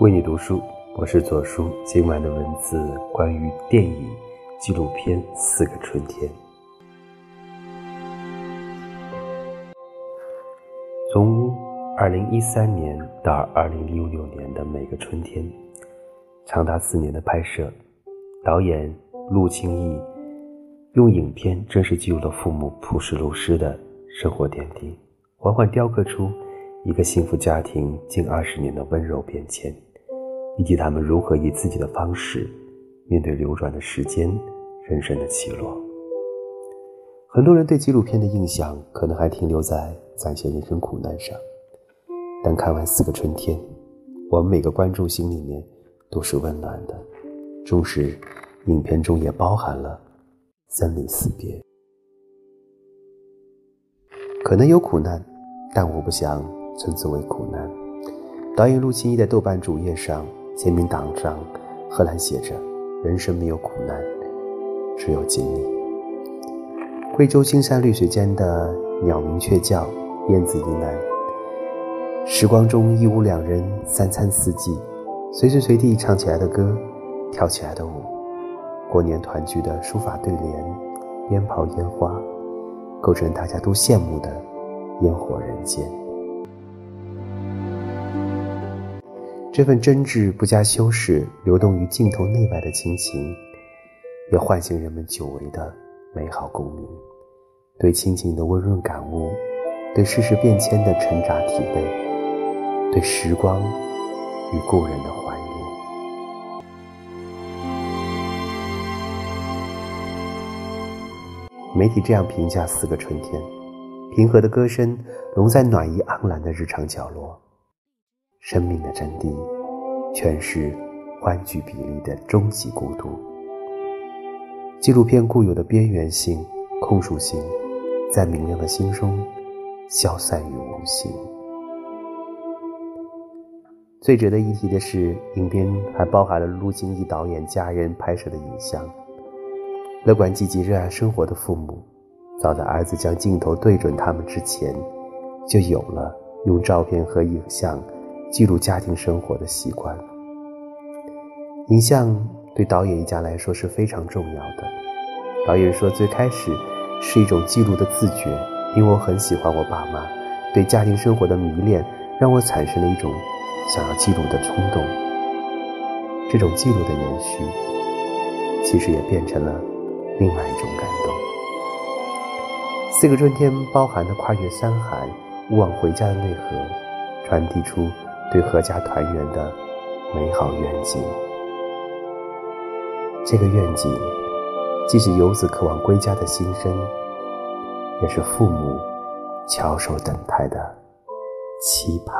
为你读书，我是左叔。今晚的文字关于电影纪录片《四个春天》。从二零一三年到二零一六年的每个春天，长达四年的拍摄，导演陆清义用影片真实记录了父母朴实如诗的生活点滴，缓缓雕刻出一个幸福家庭近二十年的温柔变迁。以及他们如何以自己的方式面对流转的时间、人生的起落。很多人对纪录片的印象可能还停留在展现人生苦难上，但看完《四个春天》，我们每个观众心里面都是温暖的。同时，影片中也包含了生离死别，可能有苦难，但我不想称之为苦难。导演陆清一在豆瓣主页上。签名档上，贺兰写着：“人生没有苦难，只有经历。”贵州青山绿水间的鸟鸣雀叫，燕子呢喃。时光中一屋两人，三餐四季，随时随地唱起来的歌，跳起来的舞。过年团聚的书法对联，鞭炮烟花，构成大家都羡慕的烟火人间。这份真挚不加修饰、流动于镜头内外的亲情，也唤醒人们久违的美好共鸣，对亲情的温润感悟，对世事变迁的沉扎体味，对时光与故人的怀念。媒体这样评价《四个春天》：平和的歌声，融在暖意盎然的日常角落。生命的真谛，全是欢聚比例的终极孤独。纪录片固有的边缘性、控诉性，在明亮的心中消散于无形。最值得一提的是，影片还包含了陆金义导演家人拍摄的影像。乐观积极、热爱生活的父母，早在儿子将镜头对准他们之前，就有了用照片和影像。记录家庭生活的习惯。影像对导演一家来说是非常重要的。导演说，最开始是一种记录的自觉，因为我很喜欢我爸妈，对家庭生活的迷恋让我产生了一种想要记录的冲动。这种记录的延续，其实也变成了另外一种感动。四个春天包含的跨越山海、勿忘回家的内核，传递出。对阖家团圆的美好愿景，这个愿景既是游子渴望归家的心声，也是父母翘首等待的期盼。